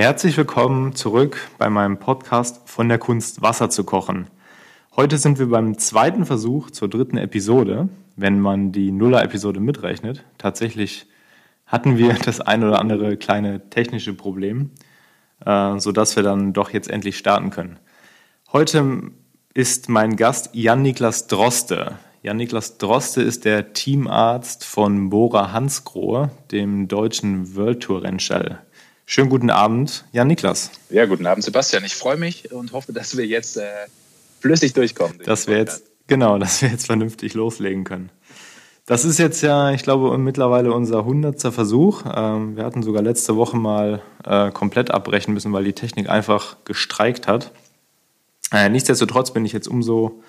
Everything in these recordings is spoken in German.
Herzlich willkommen zurück bei meinem Podcast von der Kunst Wasser zu kochen. Heute sind wir beim zweiten Versuch zur dritten Episode, wenn man die Nuller-Episode mitrechnet. Tatsächlich hatten wir das ein oder andere kleine technische Problem, äh, sodass wir dann doch jetzt endlich starten können. Heute ist mein Gast Jan-Niklas Droste. Jan-Niklas Droste ist der Teamarzt von Bora Hansgrohe, dem deutschen World Tour Rennstall. Schönen guten Abend, Jan Niklas. Ja, guten Abend, Sebastian. Ich freue mich und hoffe, dass wir jetzt äh, flüssig durchkommen. Dass wir jetzt, genau, dass wir jetzt vernünftig loslegen können. Das ist jetzt ja, ich glaube, mittlerweile unser hundertster Versuch. Ähm, wir hatten sogar letzte Woche mal äh, komplett abbrechen müssen, weil die Technik einfach gestreikt hat. Äh, nichtsdestotrotz bin ich jetzt umso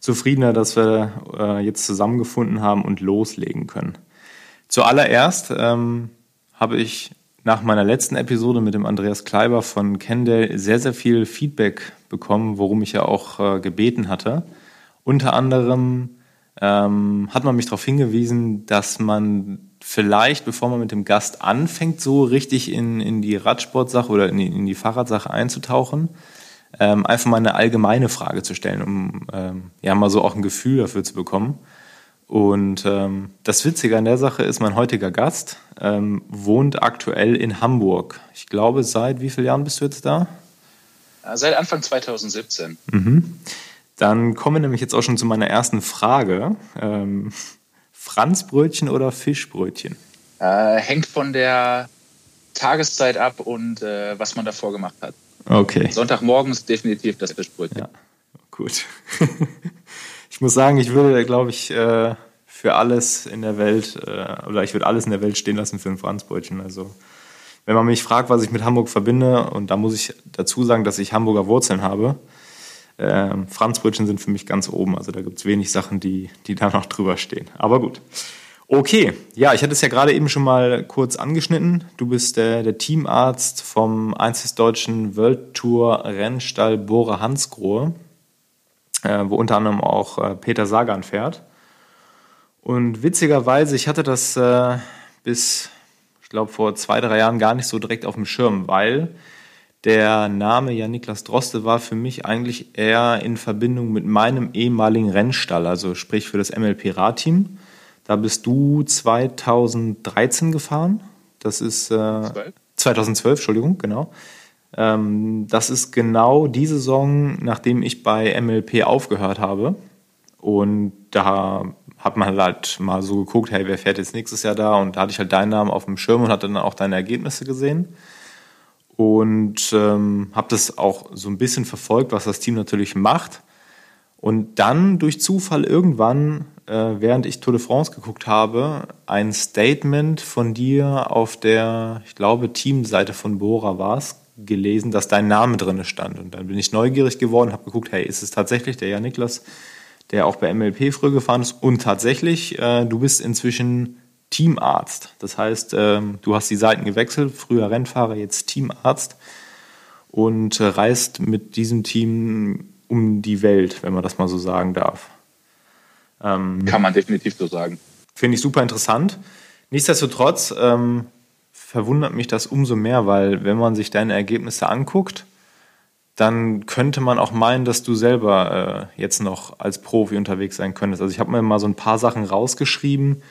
zufriedener, dass wir äh, jetzt zusammengefunden haben und loslegen können. Zuallererst ähm, habe ich nach meiner letzten Episode mit dem Andreas Kleiber von Kendall sehr, sehr viel Feedback bekommen, worum ich ja auch äh, gebeten hatte. Unter anderem ähm, hat man mich darauf hingewiesen, dass man vielleicht, bevor man mit dem Gast anfängt, so richtig in, in die Radsportsache oder in die, in die Fahrradsache einzutauchen, ähm, einfach mal eine allgemeine Frage zu stellen, um ähm, ja mal so auch ein Gefühl dafür zu bekommen. Und ähm, das Witzige an der Sache ist, mein heutiger Gast ähm, wohnt aktuell in Hamburg. Ich glaube, seit wie vielen Jahren bist du jetzt da? Äh, seit Anfang 2017. Mhm. Dann kommen wir nämlich jetzt auch schon zu meiner ersten Frage. Ähm, Franzbrötchen oder Fischbrötchen? Äh, hängt von der Tageszeit ab und äh, was man davor gemacht hat. Okay. Sonntagmorgens definitiv das Fischbrötchen. Ja, gut. ich muss sagen, ich würde, glaube ich, äh, für alles in der Welt, äh, oder ich würde alles in der Welt stehen lassen für ein Franzbrötchen. Also, wenn man mich fragt, was ich mit Hamburg verbinde, und da muss ich dazu sagen, dass ich Hamburger Wurzeln habe, äh, Franzbrötchen sind für mich ganz oben. Also da gibt es wenig Sachen, die, die da noch drüber stehen. Aber gut. Okay, ja, ich hatte es ja gerade eben schon mal kurz angeschnitten. Du bist der, der Teamarzt vom einzig deutschen World Tour Rennstall Bora Hansgrohe äh, wo unter anderem auch äh, Peter Sagan fährt. Und witzigerweise, ich hatte das äh, bis, ich glaube, vor zwei, drei Jahren gar nicht so direkt auf dem Schirm, weil der Name ja Niklas Droste war für mich eigentlich eher in Verbindung mit meinem ehemaligen Rennstall, also sprich für das MLP-Radteam. Da bist du 2013 gefahren. Das ist äh, 2012, Entschuldigung, genau. Ähm, das ist genau die Saison, nachdem ich bei MLP aufgehört habe. Und da hat man halt mal so geguckt, hey, wer fährt jetzt nächstes Jahr da? Und da hatte ich halt deinen Namen auf dem Schirm und hatte dann auch deine Ergebnisse gesehen. Und ähm, habe das auch so ein bisschen verfolgt, was das Team natürlich macht. Und dann durch Zufall irgendwann, äh, während ich Tour de France geguckt habe, ein Statement von dir auf der, ich glaube, Teamseite von Bora war es, gelesen, dass dein Name drin stand. Und dann bin ich neugierig geworden, habe geguckt, hey, ist es tatsächlich der Jan Niklas, der auch bei MLP früher gefahren ist? Und tatsächlich, äh, du bist inzwischen Teamarzt. Das heißt, äh, du hast die Seiten gewechselt, früher Rennfahrer, jetzt Teamarzt und äh, reist mit diesem Team um die Welt, wenn man das mal so sagen darf. Ähm, Kann man definitiv so sagen. Finde ich super interessant. Nichtsdestotrotz, ähm, verwundert mich das umso mehr, weil wenn man sich deine Ergebnisse anguckt, dann könnte man auch meinen, dass du selber äh, jetzt noch als Profi unterwegs sein könntest. Also ich habe mir mal so ein paar Sachen rausgeschrieben.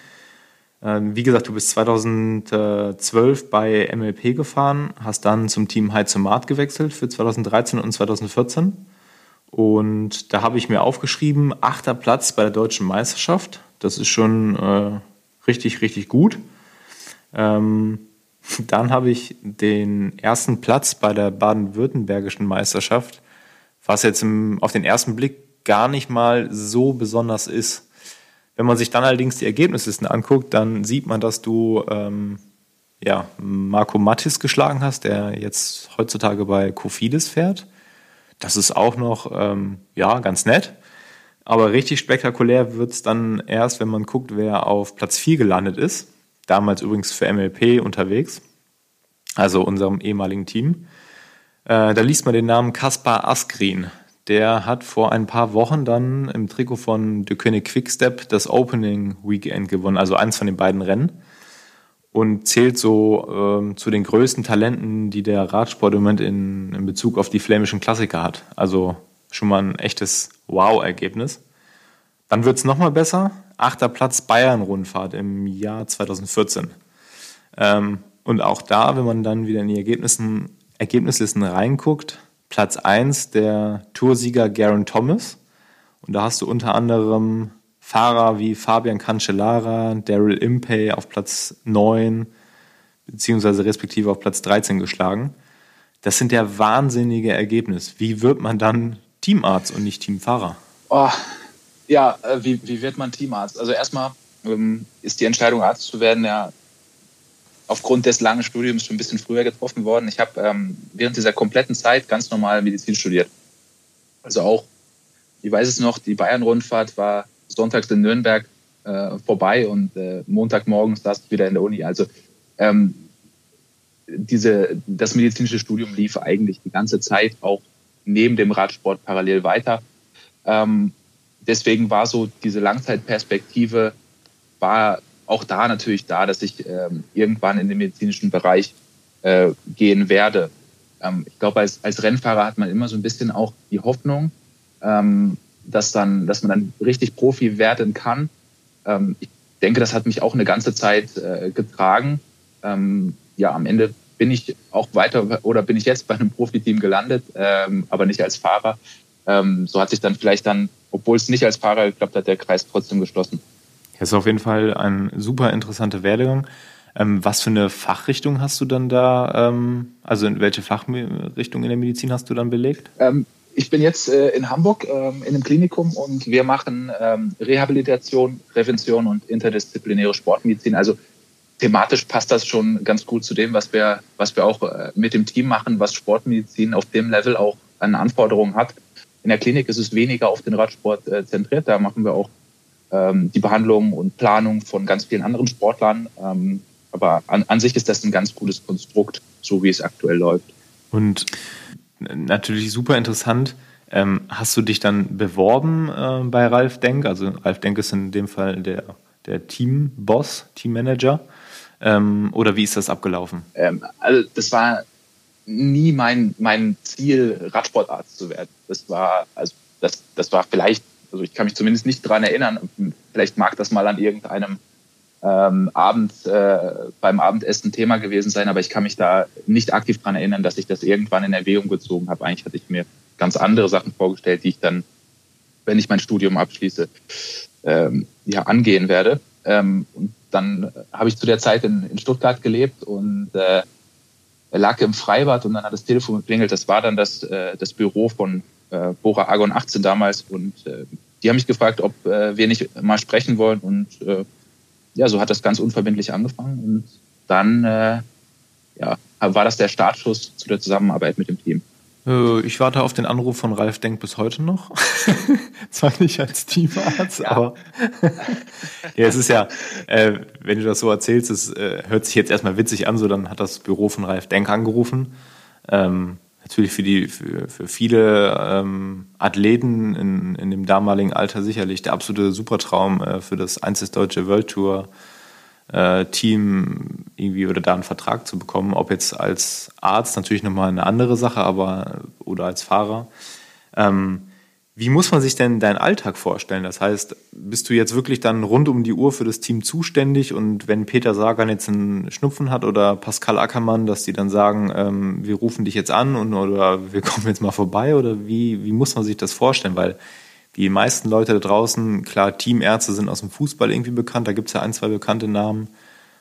Ähm, wie gesagt, du bist 2012 bei MLP gefahren, hast dann zum Team Heizomat gewechselt für 2013 und 2014. Und da habe ich mir aufgeschrieben, achter Platz bei der deutschen Meisterschaft. Das ist schon äh, richtig, richtig gut. Ähm, dann habe ich den ersten Platz bei der baden-württembergischen Meisterschaft, was jetzt im, auf den ersten Blick gar nicht mal so besonders ist. Wenn man sich dann allerdings die Ergebnislisten anguckt, dann sieht man, dass du ähm, ja, Marco Mattis geschlagen hast, der jetzt heutzutage bei Kofidis fährt. Das ist auch noch ähm, ja, ganz nett. Aber richtig spektakulär wird es dann erst, wenn man guckt, wer auf Platz 4 gelandet ist damals übrigens für MLP unterwegs, also unserem ehemaligen Team. Äh, da liest man den Namen Kaspar Askrin. Der hat vor ein paar Wochen dann im Trikot von De König Quickstep das Opening Weekend gewonnen, also eins von den beiden Rennen. und zählt so ähm, zu den größten Talenten, die der Radsport im Moment in, in Bezug auf die flämischen Klassiker hat. Also schon mal ein echtes Wow-Ergebnis. Dann wird es nochmal besser. Achter Platz Bayern-Rundfahrt im Jahr 2014. Ähm, und auch da, wenn man dann wieder in die Ergebnissen, Ergebnislisten reinguckt, Platz 1 der Toursieger Garen Thomas. Und da hast du unter anderem Fahrer wie Fabian Cancellara, Daryl Impey auf Platz 9, beziehungsweise respektive auf Platz 13 geschlagen. Das sind ja wahnsinnige Ergebnisse. Wie wird man dann Teamarzt und nicht Teamfahrer? Oh, ja, äh, wie, wie wird man Teamarzt? Also erstmal ähm, ist die Entscheidung, Arzt zu werden, ja aufgrund des langen Studiums schon ein bisschen früher getroffen worden. Ich habe ähm, während dieser kompletten Zeit ganz normal Medizin studiert. Also auch, ich weiß es noch, die Bayern-Rundfahrt war sonntags in Nürnberg äh, vorbei und äh, Montagmorgens saß ich wieder in der Uni. Also ähm, diese, das medizinische Studium lief eigentlich die ganze Zeit auch neben dem Radsport parallel weiter. Ähm, deswegen war so diese Langzeitperspektive war auch da natürlich da, dass ich ähm, irgendwann in den medizinischen Bereich äh, gehen werde. Ähm, ich glaube, als, als Rennfahrer hat man immer so ein bisschen auch die Hoffnung, ähm, dass, dann, dass man dann richtig Profi werden kann. Ähm, ich denke, das hat mich auch eine ganze Zeit äh, getragen. Ähm, ja, am Ende bin ich auch weiter oder bin ich jetzt bei einem Profiteam gelandet, ähm, aber nicht als Fahrer. So hat sich dann vielleicht dann, obwohl es nicht als Fahrer geklappt hat, der Kreis trotzdem geschlossen. Das ist auf jeden Fall ein super interessanter Werdegang. Ähm, was für eine Fachrichtung hast du dann da, ähm, also in welche Fachrichtung in der Medizin hast du dann belegt? Ähm, ich bin jetzt äh, in Hamburg ähm, in einem Klinikum und wir machen ähm, Rehabilitation, Prävention und interdisziplinäre Sportmedizin. Also thematisch passt das schon ganz gut zu dem, was wir, was wir auch äh, mit dem Team machen, was Sportmedizin auf dem Level auch an Anforderungen hat. In der Klinik ist es weniger auf den Radsport äh, zentriert. Da machen wir auch ähm, die Behandlung und Planung von ganz vielen anderen Sportlern. Ähm, aber an, an sich ist das ein ganz gutes Konstrukt, so wie es aktuell läuft. Und natürlich super interessant. Ähm, hast du dich dann beworben äh, bei Ralf Denk? Also Ralf Denk ist in dem Fall der, der Teamboss, Teammanager. Ähm, oder wie ist das abgelaufen? Ähm, also das war nie mein, mein Ziel, Radsportarzt zu werden. Das war, also das, das war vielleicht, also ich kann mich zumindest nicht daran erinnern, vielleicht mag das mal an irgendeinem ähm, Abend äh, beim Abendessen Thema gewesen sein, aber ich kann mich da nicht aktiv dran erinnern, dass ich das irgendwann in Erwägung gezogen habe. Eigentlich hatte ich mir ganz andere Sachen vorgestellt, die ich dann, wenn ich mein Studium abschließe, ähm, ja angehen werde. Ähm, und dann habe ich zu der Zeit in, in Stuttgart gelebt und äh, lag im Freibad und dann hat das Telefon geklingelt. Das war dann das, äh, das Büro von äh, Bora Argon 18 damals und äh, die haben mich gefragt, ob äh, wir nicht mal sprechen wollen und äh, ja, so hat das ganz unverbindlich angefangen und dann äh, ja, war das der Startschuss zu der Zusammenarbeit mit dem Team. Äh, ich warte auf den Anruf von Ralf Denk bis heute noch. Zwar nicht als Teamarzt, ja. aber ja, es ist ja, äh, wenn du das so erzählst, es äh, hört sich jetzt erstmal witzig an, so dann hat das Büro von Ralf Denk angerufen. Ähm, natürlich für, die, für, für viele ähm, Athleten in, in dem damaligen Alter sicherlich der absolute Supertraum äh, für das einzige World Tour äh, Team irgendwie oder da einen Vertrag zu bekommen. Ob jetzt als Arzt natürlich nochmal eine andere Sache, aber oder als Fahrer. Ähm, wie muss man sich denn deinen Alltag vorstellen? Das heißt, bist du jetzt wirklich dann rund um die Uhr für das Team zuständig und wenn Peter Sagan jetzt einen Schnupfen hat oder Pascal Ackermann, dass die dann sagen, ähm, wir rufen dich jetzt an und, oder wir kommen jetzt mal vorbei oder wie, wie muss man sich das vorstellen? Weil die meisten Leute da draußen, klar, Teamärzte sind aus dem Fußball irgendwie bekannt, da gibt es ja ein, zwei bekannte Namen.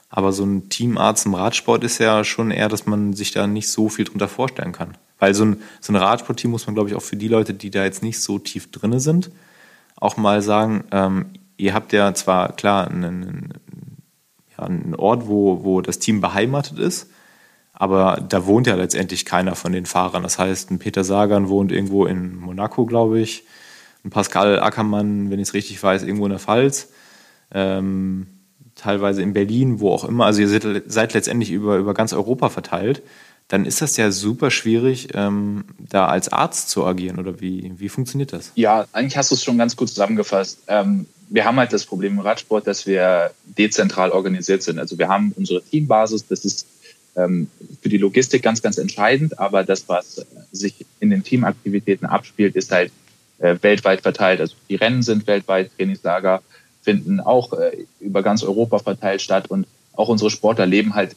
Aber so ein Teamarzt im Radsport ist ja schon eher, dass man sich da nicht so viel drunter vorstellen kann. Weil so ein, so ein Radsportteam muss man, glaube ich, auch für die Leute, die da jetzt nicht so tief drin sind, auch mal sagen, ähm, ihr habt ja zwar klar einen, ja, einen Ort, wo, wo das Team beheimatet ist, aber da wohnt ja letztendlich keiner von den Fahrern. Das heißt, ein Peter Sagan wohnt irgendwo in Monaco, glaube ich. Pascal Ackermann, wenn ich es richtig weiß, irgendwo in der Pfalz. Ähm, teilweise in Berlin, wo auch immer. Also ihr seid, seid letztendlich über, über ganz Europa verteilt dann ist das ja super schwierig, ähm, da als Arzt zu agieren. Oder wie, wie funktioniert das? Ja, eigentlich hast du es schon ganz gut zusammengefasst. Ähm, wir haben halt das Problem im Radsport, dass wir dezentral organisiert sind. Also wir haben unsere Teambasis, das ist ähm, für die Logistik ganz, ganz entscheidend, aber das, was sich in den Teamaktivitäten abspielt, ist halt äh, weltweit verteilt. Also die Rennen sind weltweit, Trainingslager finden auch äh, über ganz Europa verteilt statt und auch unsere Sportler leben halt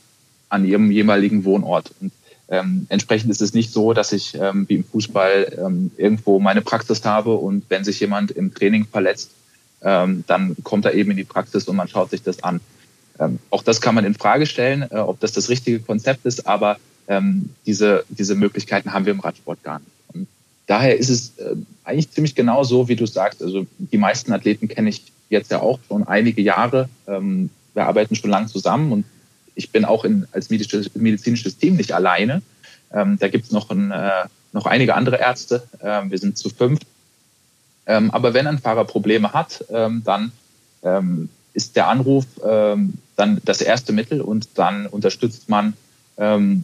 an ihrem jeweiligen Wohnort. Und ähm, entsprechend ist es nicht so, dass ich ähm, wie im Fußball ähm, irgendwo meine Praxis habe und wenn sich jemand im Training verletzt, ähm, dann kommt er eben in die Praxis und man schaut sich das an. Ähm, auch das kann man in Frage stellen, äh, ob das das richtige Konzept ist, aber ähm, diese, diese Möglichkeiten haben wir im Radsport gar nicht. Daher ist es äh, eigentlich ziemlich genau so, wie du sagst. Also die meisten Athleten kenne ich jetzt ja auch schon einige Jahre. Ähm, wir arbeiten schon lange zusammen und ich bin auch in, als medizinisches, Team nicht alleine. Ähm, da gibt es noch, ein, äh, noch einige andere Ärzte. Ähm, wir sind zu fünf. Aber wenn ein Fahrer Probleme hat, dann ist der Anruf dann das erste Mittel und dann unterstützt man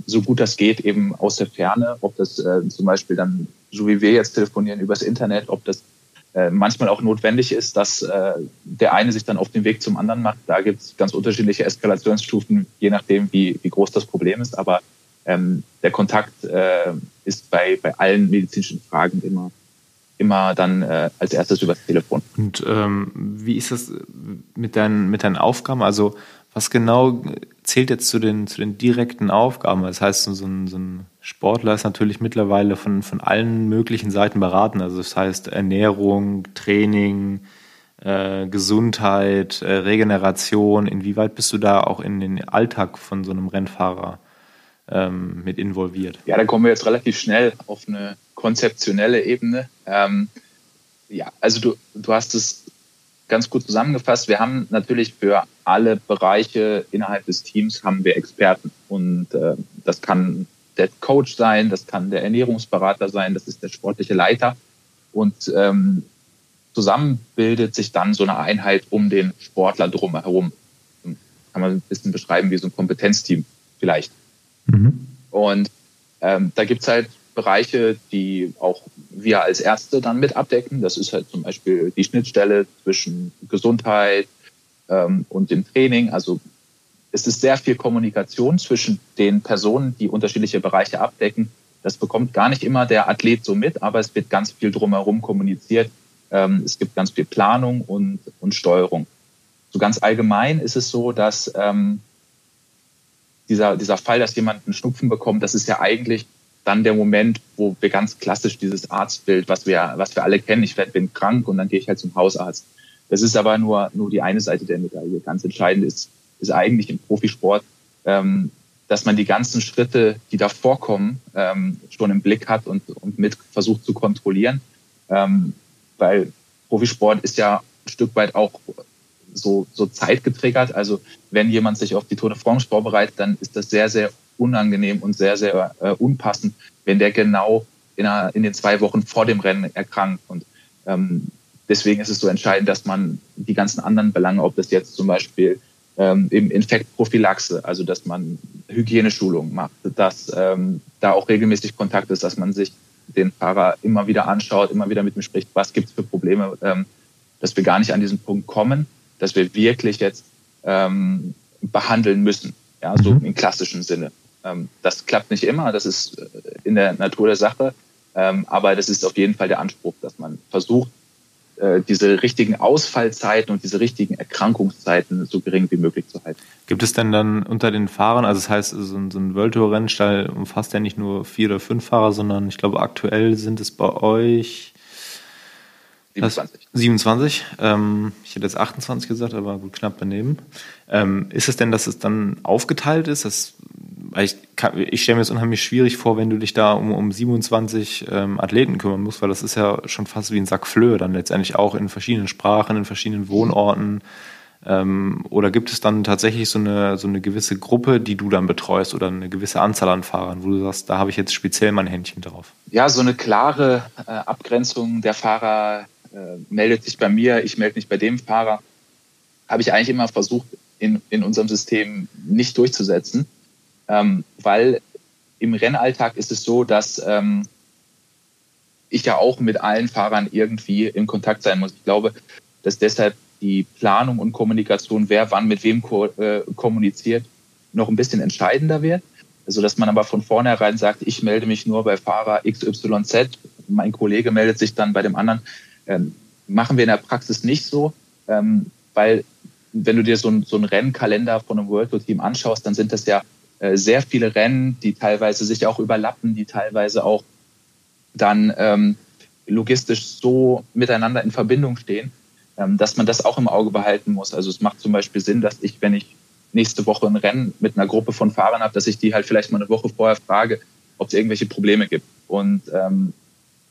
so gut das geht eben aus der Ferne, ob das äh, zum Beispiel dann, so wie wir jetzt telefonieren, übers Internet, ob das äh, manchmal auch notwendig ist, dass äh, der eine sich dann auf den Weg zum anderen macht. Da gibt es ganz unterschiedliche Eskalationsstufen, je nachdem, wie, wie groß das Problem ist. Aber ähm, der Kontakt äh, ist bei, bei allen medizinischen Fragen immer immer dann äh, als erstes übers Telefon. Und ähm, wie ist das mit deinen, mit deinen Aufgaben? Also was genau zählt jetzt zu den, zu den direkten Aufgaben? Das heißt, so ein, so ein Sportler ist natürlich mittlerweile von, von allen möglichen Seiten beraten. Also das heißt Ernährung, Training, äh, Gesundheit, äh, Regeneration. Inwieweit bist du da auch in den Alltag von so einem Rennfahrer ähm, mit involviert? Ja, da kommen wir jetzt relativ schnell auf eine konzeptionelle Ebene. Ähm, ja, also du, du hast es ganz gut zusammengefasst. Wir haben natürlich für alle Bereiche innerhalb des Teams haben wir Experten und äh, das kann der Coach sein, das kann der Ernährungsberater sein, das ist der sportliche Leiter und ähm, zusammen bildet sich dann so eine Einheit um den Sportler drumherum. Kann man ein bisschen beschreiben wie so ein Kompetenzteam vielleicht. Mhm. Und ähm, da gibt's halt Bereiche, die auch wir als Ärzte dann mit abdecken. Das ist halt zum Beispiel die Schnittstelle zwischen Gesundheit ähm, und dem Training. Also es ist sehr viel Kommunikation zwischen den Personen, die unterschiedliche Bereiche abdecken. Das bekommt gar nicht immer der Athlet so mit, aber es wird ganz viel drumherum kommuniziert. Ähm, es gibt ganz viel Planung und, und Steuerung. So ganz allgemein ist es so, dass ähm, dieser, dieser Fall, dass jemand einen Schnupfen bekommt, das ist ja eigentlich dann der Moment, wo wir ganz klassisch dieses Arztbild, was wir, was wir alle kennen, ich bin krank und dann gehe ich halt zum Hausarzt. Das ist aber nur, nur die eine Seite der Medaille. Ganz entscheidend ist, ist eigentlich im Profisport, ähm, dass man die ganzen Schritte, die da vorkommen, ähm, schon im Blick hat und, und mit versucht zu kontrollieren. Ähm, weil Profisport ist ja ein Stück weit auch so, so zeitgetriggert. Also wenn jemand sich auf die Tour de France vorbereitet, dann ist das sehr, sehr unangenehm und sehr, sehr äh, unpassend, wenn der genau in, einer, in den zwei Wochen vor dem Rennen erkrankt. Und ähm, deswegen ist es so entscheidend, dass man die ganzen anderen Belange, ob das jetzt zum Beispiel ähm, eben Infektprophylaxe, also dass man Hygieneschulung macht, dass ähm, da auch regelmäßig Kontakt ist, dass man sich den Fahrer immer wieder anschaut, immer wieder mit ihm spricht, was gibt es für Probleme, ähm, dass wir gar nicht an diesen Punkt kommen, dass wir wirklich jetzt ähm, behandeln müssen, ja, so mhm. im klassischen Sinne. Ähm, das klappt nicht immer, das ist äh, in der Natur der Sache, ähm, aber das ist auf jeden Fall der Anspruch, dass man versucht, äh, diese richtigen Ausfallzeiten und diese richtigen Erkrankungszeiten so gering wie möglich zu halten. Gibt es denn dann unter den Fahrern, also das heißt, so ein, so ein World Tour Rennstall umfasst ja nicht nur vier oder fünf Fahrer, sondern ich glaube aktuell sind es bei euch 27. 27. Ähm, ich hätte jetzt 28 gesagt, aber gut knapp daneben. Ähm, ist es denn, dass es dann aufgeteilt ist? Das, ich, ich stelle mir das unheimlich schwierig vor, wenn du dich da um, um 27 ähm, Athleten kümmern musst, weil das ist ja schon fast wie ein Sack Flöhe dann letztendlich auch in verschiedenen Sprachen, in verschiedenen Wohnorten. Ähm, oder gibt es dann tatsächlich so eine, so eine gewisse Gruppe, die du dann betreust oder eine gewisse Anzahl an Fahrern, wo du sagst, da habe ich jetzt speziell mein Händchen drauf? Ja, so eine klare äh, Abgrenzung der Fahrer äh, meldet sich bei mir, ich melde mich bei dem Fahrer, habe ich eigentlich immer versucht, in, in unserem System nicht durchzusetzen, ähm, weil im Rennalltag ist es so, dass ähm, ich ja auch mit allen Fahrern irgendwie in Kontakt sein muss. Ich glaube, dass deshalb die Planung und Kommunikation, wer wann mit wem ko äh, kommuniziert, noch ein bisschen entscheidender wird. Also dass man aber von vornherein sagt, ich melde mich nur bei Fahrer XYZ, mein Kollege meldet sich dann bei dem anderen. Ähm, machen wir in der Praxis nicht so, ähm, weil wenn du dir so, ein, so einen Rennkalender von einem World Tour Team anschaust, dann sind das ja sehr viele Rennen, die teilweise sich auch überlappen, die teilweise auch dann ähm, logistisch so miteinander in Verbindung stehen, ähm, dass man das auch im Auge behalten muss. Also es macht zum Beispiel Sinn, dass ich, wenn ich nächste Woche ein Rennen mit einer Gruppe von Fahrern habe, dass ich die halt vielleicht mal eine Woche vorher frage, ob es irgendwelche Probleme gibt. Und ähm,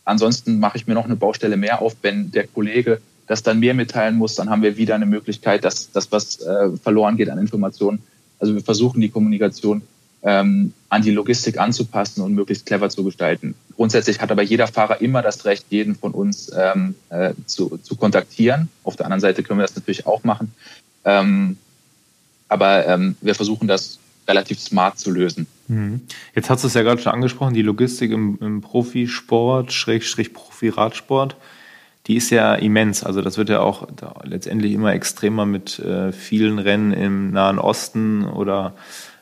ansonsten mache ich mir noch eine Baustelle mehr auf, wenn der Kollege das dann mir mitteilen muss, dann haben wir wieder eine Möglichkeit, dass das, was äh, verloren geht an Informationen. Also wir versuchen die Kommunikation ähm, an die Logistik anzupassen und möglichst clever zu gestalten. Grundsätzlich hat aber jeder Fahrer immer das Recht, jeden von uns ähm, äh, zu, zu kontaktieren. Auf der anderen Seite können wir das natürlich auch machen. Ähm, aber ähm, wir versuchen das relativ smart zu lösen. Mhm. Jetzt hast du es ja gerade schon angesprochen, die Logistik im, im Profisport, Schrägstrich Profi-Radsport, die ist ja immens. Also das wird ja auch letztendlich immer extremer mit äh, vielen Rennen im Nahen Osten oder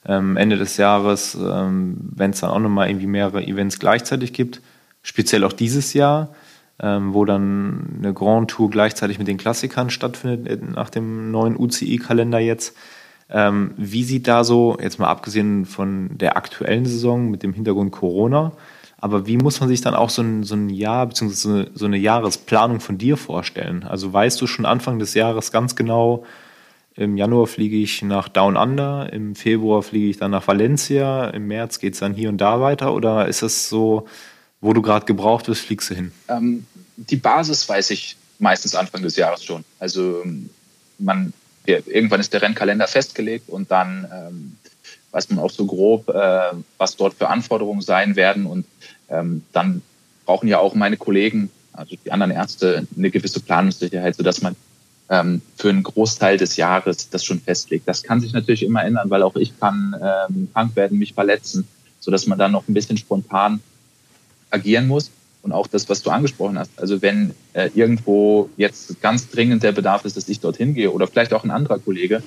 ähm, Ende des Jahres, ähm, wenn es dann auch nochmal irgendwie mehrere Events gleichzeitig gibt, speziell auch dieses Jahr, ähm, wo dann eine Grand Tour gleichzeitig mit den Klassikern stattfindet, äh, nach dem neuen UCI-Kalender jetzt. Ähm, wie sieht da so, jetzt mal abgesehen von der aktuellen Saison mit dem Hintergrund Corona, aber wie muss man sich dann auch so ein, so ein Jahr bzw. So eine, so eine Jahresplanung von dir vorstellen? Also weißt du schon Anfang des Jahres ganz genau, im Januar fliege ich nach Down Under, im Februar fliege ich dann nach Valencia, im März geht es dann hier und da weiter oder ist es so, wo du gerade gebraucht wirst, fliegst du hin? Ähm, die Basis weiß ich meistens Anfang des Jahres schon. Also man, ja, irgendwann ist der Rennkalender festgelegt und dann ähm, weiß man auch so grob, äh, was dort für Anforderungen sein werden und ähm, dann brauchen ja auch meine Kollegen, also die anderen Ärzte, eine gewisse Planungssicherheit, sodass man ähm, für einen Großteil des Jahres das schon festlegt. Das kann sich natürlich immer ändern, weil auch ich kann ähm, krank werden, mich verletzen, so dass man dann noch ein bisschen spontan agieren muss. Und auch das, was du angesprochen hast. Also wenn äh, irgendwo jetzt ganz dringend der Bedarf ist, dass ich dorthin gehe oder vielleicht auch ein anderer Kollege,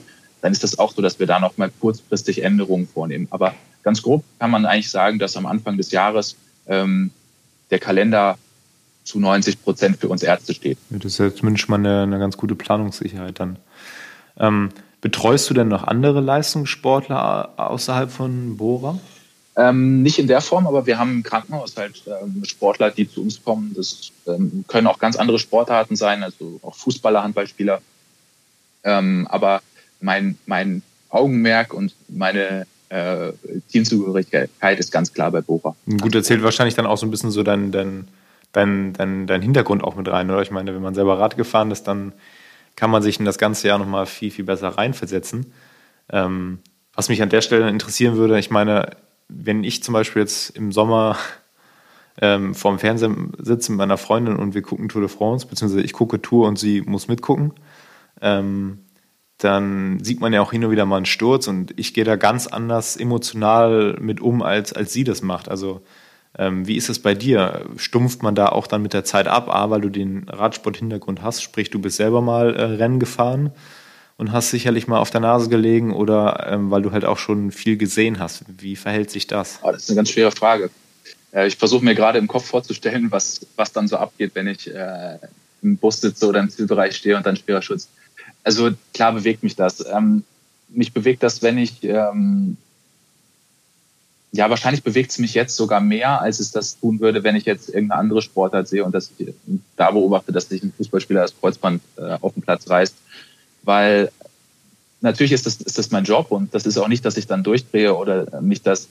dann ist das auch so, dass wir da noch mal kurzfristig Änderungen vornehmen. Aber ganz grob kann man eigentlich sagen, dass am Anfang des Jahres ähm, der Kalender zu 90 Prozent für uns Ärzte steht. Das ist ja zumindest mal eine, eine ganz gute Planungssicherheit dann. Ähm, betreust du denn noch andere Leistungssportler außerhalb von Bora? Ähm, nicht in der Form, aber wir haben im Krankenhaus halt ähm, Sportler, die zu uns kommen. Das ähm, können auch ganz andere Sportarten sein, also auch Fußballer, Handballspieler. Ähm, aber mein, mein Augenmerk und meine äh, Teamzugehörigkeit ist ganz klar bei Bora. Gut, erzählt wahrscheinlich dann auch so ein bisschen so dein, dein dein, dein, dein Hintergrund auch mit rein, oder? Ich meine, wenn man selber Rad gefahren ist, dann kann man sich in das ganze Jahr nochmal viel, viel besser reinversetzen. Ähm, was mich an der Stelle interessieren würde, ich meine, wenn ich zum Beispiel jetzt im Sommer ähm, vorm Fernseher sitze mit meiner Freundin und wir gucken Tour de France, beziehungsweise ich gucke Tour und sie muss mitgucken, ähm, dann sieht man ja auch hin und wieder mal einen Sturz und ich gehe da ganz anders emotional mit um, als, als sie das macht. Also ähm, wie ist es bei dir? Stumpft man da auch dann mit der Zeit ab? A, weil du den Radsport-Hintergrund hast, sprich, du bist selber mal äh, Rennen gefahren und hast sicherlich mal auf der Nase gelegen oder ähm, weil du halt auch schon viel gesehen hast. Wie verhält sich das? Oh, das ist eine ganz schwere Frage. Äh, ich versuche mir gerade im Kopf vorzustellen, was, was dann so abgeht, wenn ich äh, im Bus sitze oder im Zielbereich stehe und dann schwerer Schutz. Also klar bewegt mich das. Ähm, mich bewegt das, wenn ich ähm, ja, wahrscheinlich bewegt es mich jetzt sogar mehr, als es das tun würde, wenn ich jetzt irgendeine andere Sportart sehe und dass ich da beobachte, dass sich ein Fußballspieler das Kreuzband äh, auf den Platz reißt. Weil natürlich ist das, ist das mein Job und das ist auch nicht, dass ich dann durchdrehe oder mich das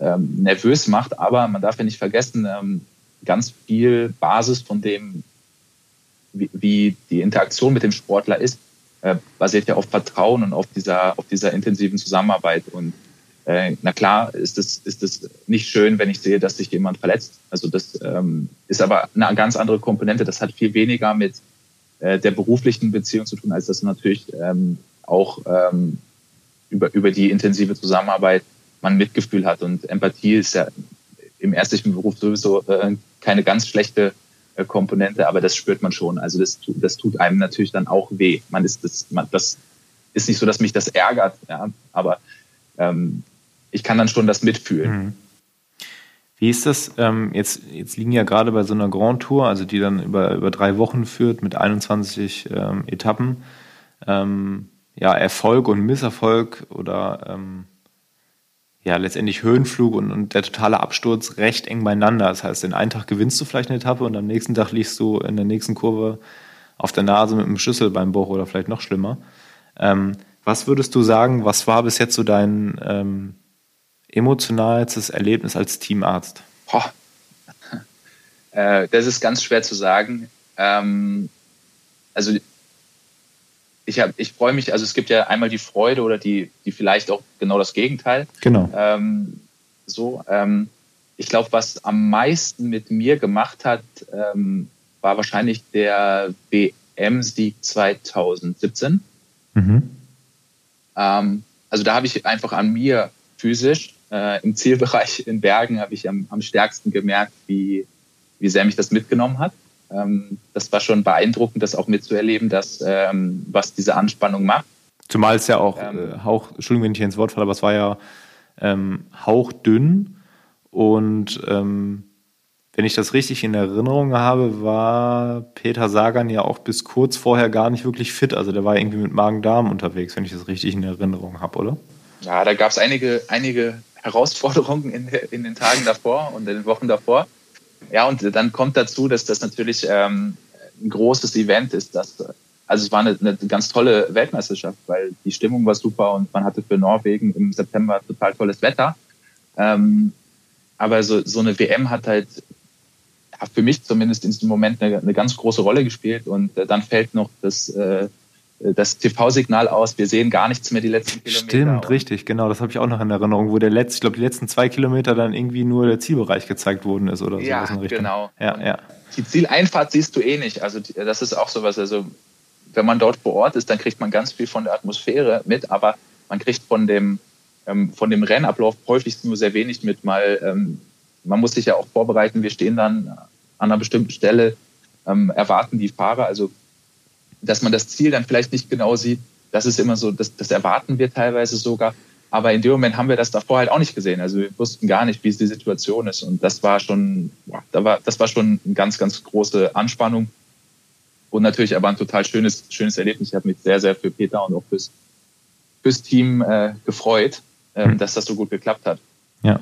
ähm, nervös macht, aber man darf ja nicht vergessen, ähm, ganz viel Basis von dem, wie, wie die Interaktion mit dem Sportler ist, äh, basiert ja auf Vertrauen und auf dieser, auf dieser intensiven Zusammenarbeit und äh, na klar ist es ist es nicht schön, wenn ich sehe, dass sich jemand verletzt. Also das ähm, ist aber eine ganz andere Komponente. Das hat viel weniger mit äh, der beruflichen Beziehung zu tun, als das natürlich ähm, auch ähm, über, über die intensive Zusammenarbeit man Mitgefühl hat. Und Empathie ist ja im ärztlichen Beruf sowieso äh, keine ganz schlechte Komponente, aber das spürt man schon. Also das, das tut einem natürlich dann auch weh. Man ist das, man, das ist nicht so, dass mich das ärgert, ja, aber ähm, ich kann dann schon das mitfühlen. Mhm. Wie ist das? Ähm, jetzt, jetzt liegen ja gerade bei so einer Grand Tour, also die dann über, über drei Wochen führt mit 21 ähm, Etappen, ähm, ja, Erfolg und Misserfolg oder ähm, ja, letztendlich Höhenflug und, und der totale Absturz recht eng beieinander. Das heißt, den einen Tag gewinnst du vielleicht eine Etappe und am nächsten Tag liegst du in der nächsten Kurve auf der Nase mit einem Schlüssel beim Bruch oder vielleicht noch schlimmer. Ähm, was würdest du sagen, was war bis jetzt so dein ähm, emotionalstes Erlebnis als Teamarzt? Boah. Äh, das ist ganz schwer zu sagen. Ähm, also ich, hab, ich freue mich, also es gibt ja einmal die Freude oder die, die vielleicht auch genau das Gegenteil. Genau. Ähm, so, ähm, ich glaube, was am meisten mit mir gemacht hat, ähm, war wahrscheinlich der WM-Sieg 2017. Mhm. Ähm, also da habe ich einfach an mir physisch äh, im Zielbereich in Bergen habe ich am, am stärksten gemerkt, wie, wie sehr mich das mitgenommen hat. Ähm, das war schon beeindruckend, das auch mitzuerleben, dass, ähm, was diese Anspannung macht. Zumal es ja auch ähm, äh, hauch, Entschuldigung, wenn ich hier ins Wort falle, aber es war ja ähm, hauchdünn und ähm, wenn ich das richtig in Erinnerung habe, war Peter Sagan ja auch bis kurz vorher gar nicht wirklich fit. Also der war irgendwie mit Magen-Darm unterwegs, wenn ich das richtig in Erinnerung habe, oder? Ja, da gab es einige, einige Herausforderungen in, in, den Tagen davor und in den Wochen davor. Ja, und dann kommt dazu, dass das natürlich ähm, ein großes Event ist. Dass, also es war eine, eine ganz tolle Weltmeisterschaft, weil die Stimmung war super und man hatte für Norwegen im September total tolles Wetter. Ähm, aber so, so eine WM hat halt ja, für mich zumindest in diesem Moment eine, eine ganz große Rolle gespielt. Und äh, dann fällt noch das, äh, das TV-Signal aus. Wir sehen gar nichts mehr die letzten Kilometer. Stimmt, richtig, genau. Das habe ich auch noch in Erinnerung, wo der letzte, ich glaube, die letzten zwei Kilometer dann irgendwie nur der Zielbereich gezeigt worden ist oder so. Ja, genau. Ja, ja. Die Zieleinfahrt siehst du eh nicht. Also das ist auch sowas. Also wenn man dort vor Ort ist, dann kriegt man ganz viel von der Atmosphäre mit, aber man kriegt von dem ähm, von dem Rennablauf häufig nur sehr wenig mit, weil ähm, man muss sich ja auch vorbereiten. Wir stehen dann an einer bestimmten Stelle, ähm, erwarten die Fahrer, also dass man das Ziel dann vielleicht nicht genau sieht. Das ist immer so, das, das erwarten wir teilweise sogar. Aber in dem Moment haben wir das davor halt auch nicht gesehen. Also wir wussten gar nicht, wie es die Situation ist. Und das war schon, da war, das war schon eine ganz, ganz große Anspannung. Und natürlich aber ein total schönes, schönes Erlebnis. Ich habe mich sehr, sehr für Peter und auch fürs, fürs Team äh, gefreut, hm. dass das so gut geklappt hat. Ja.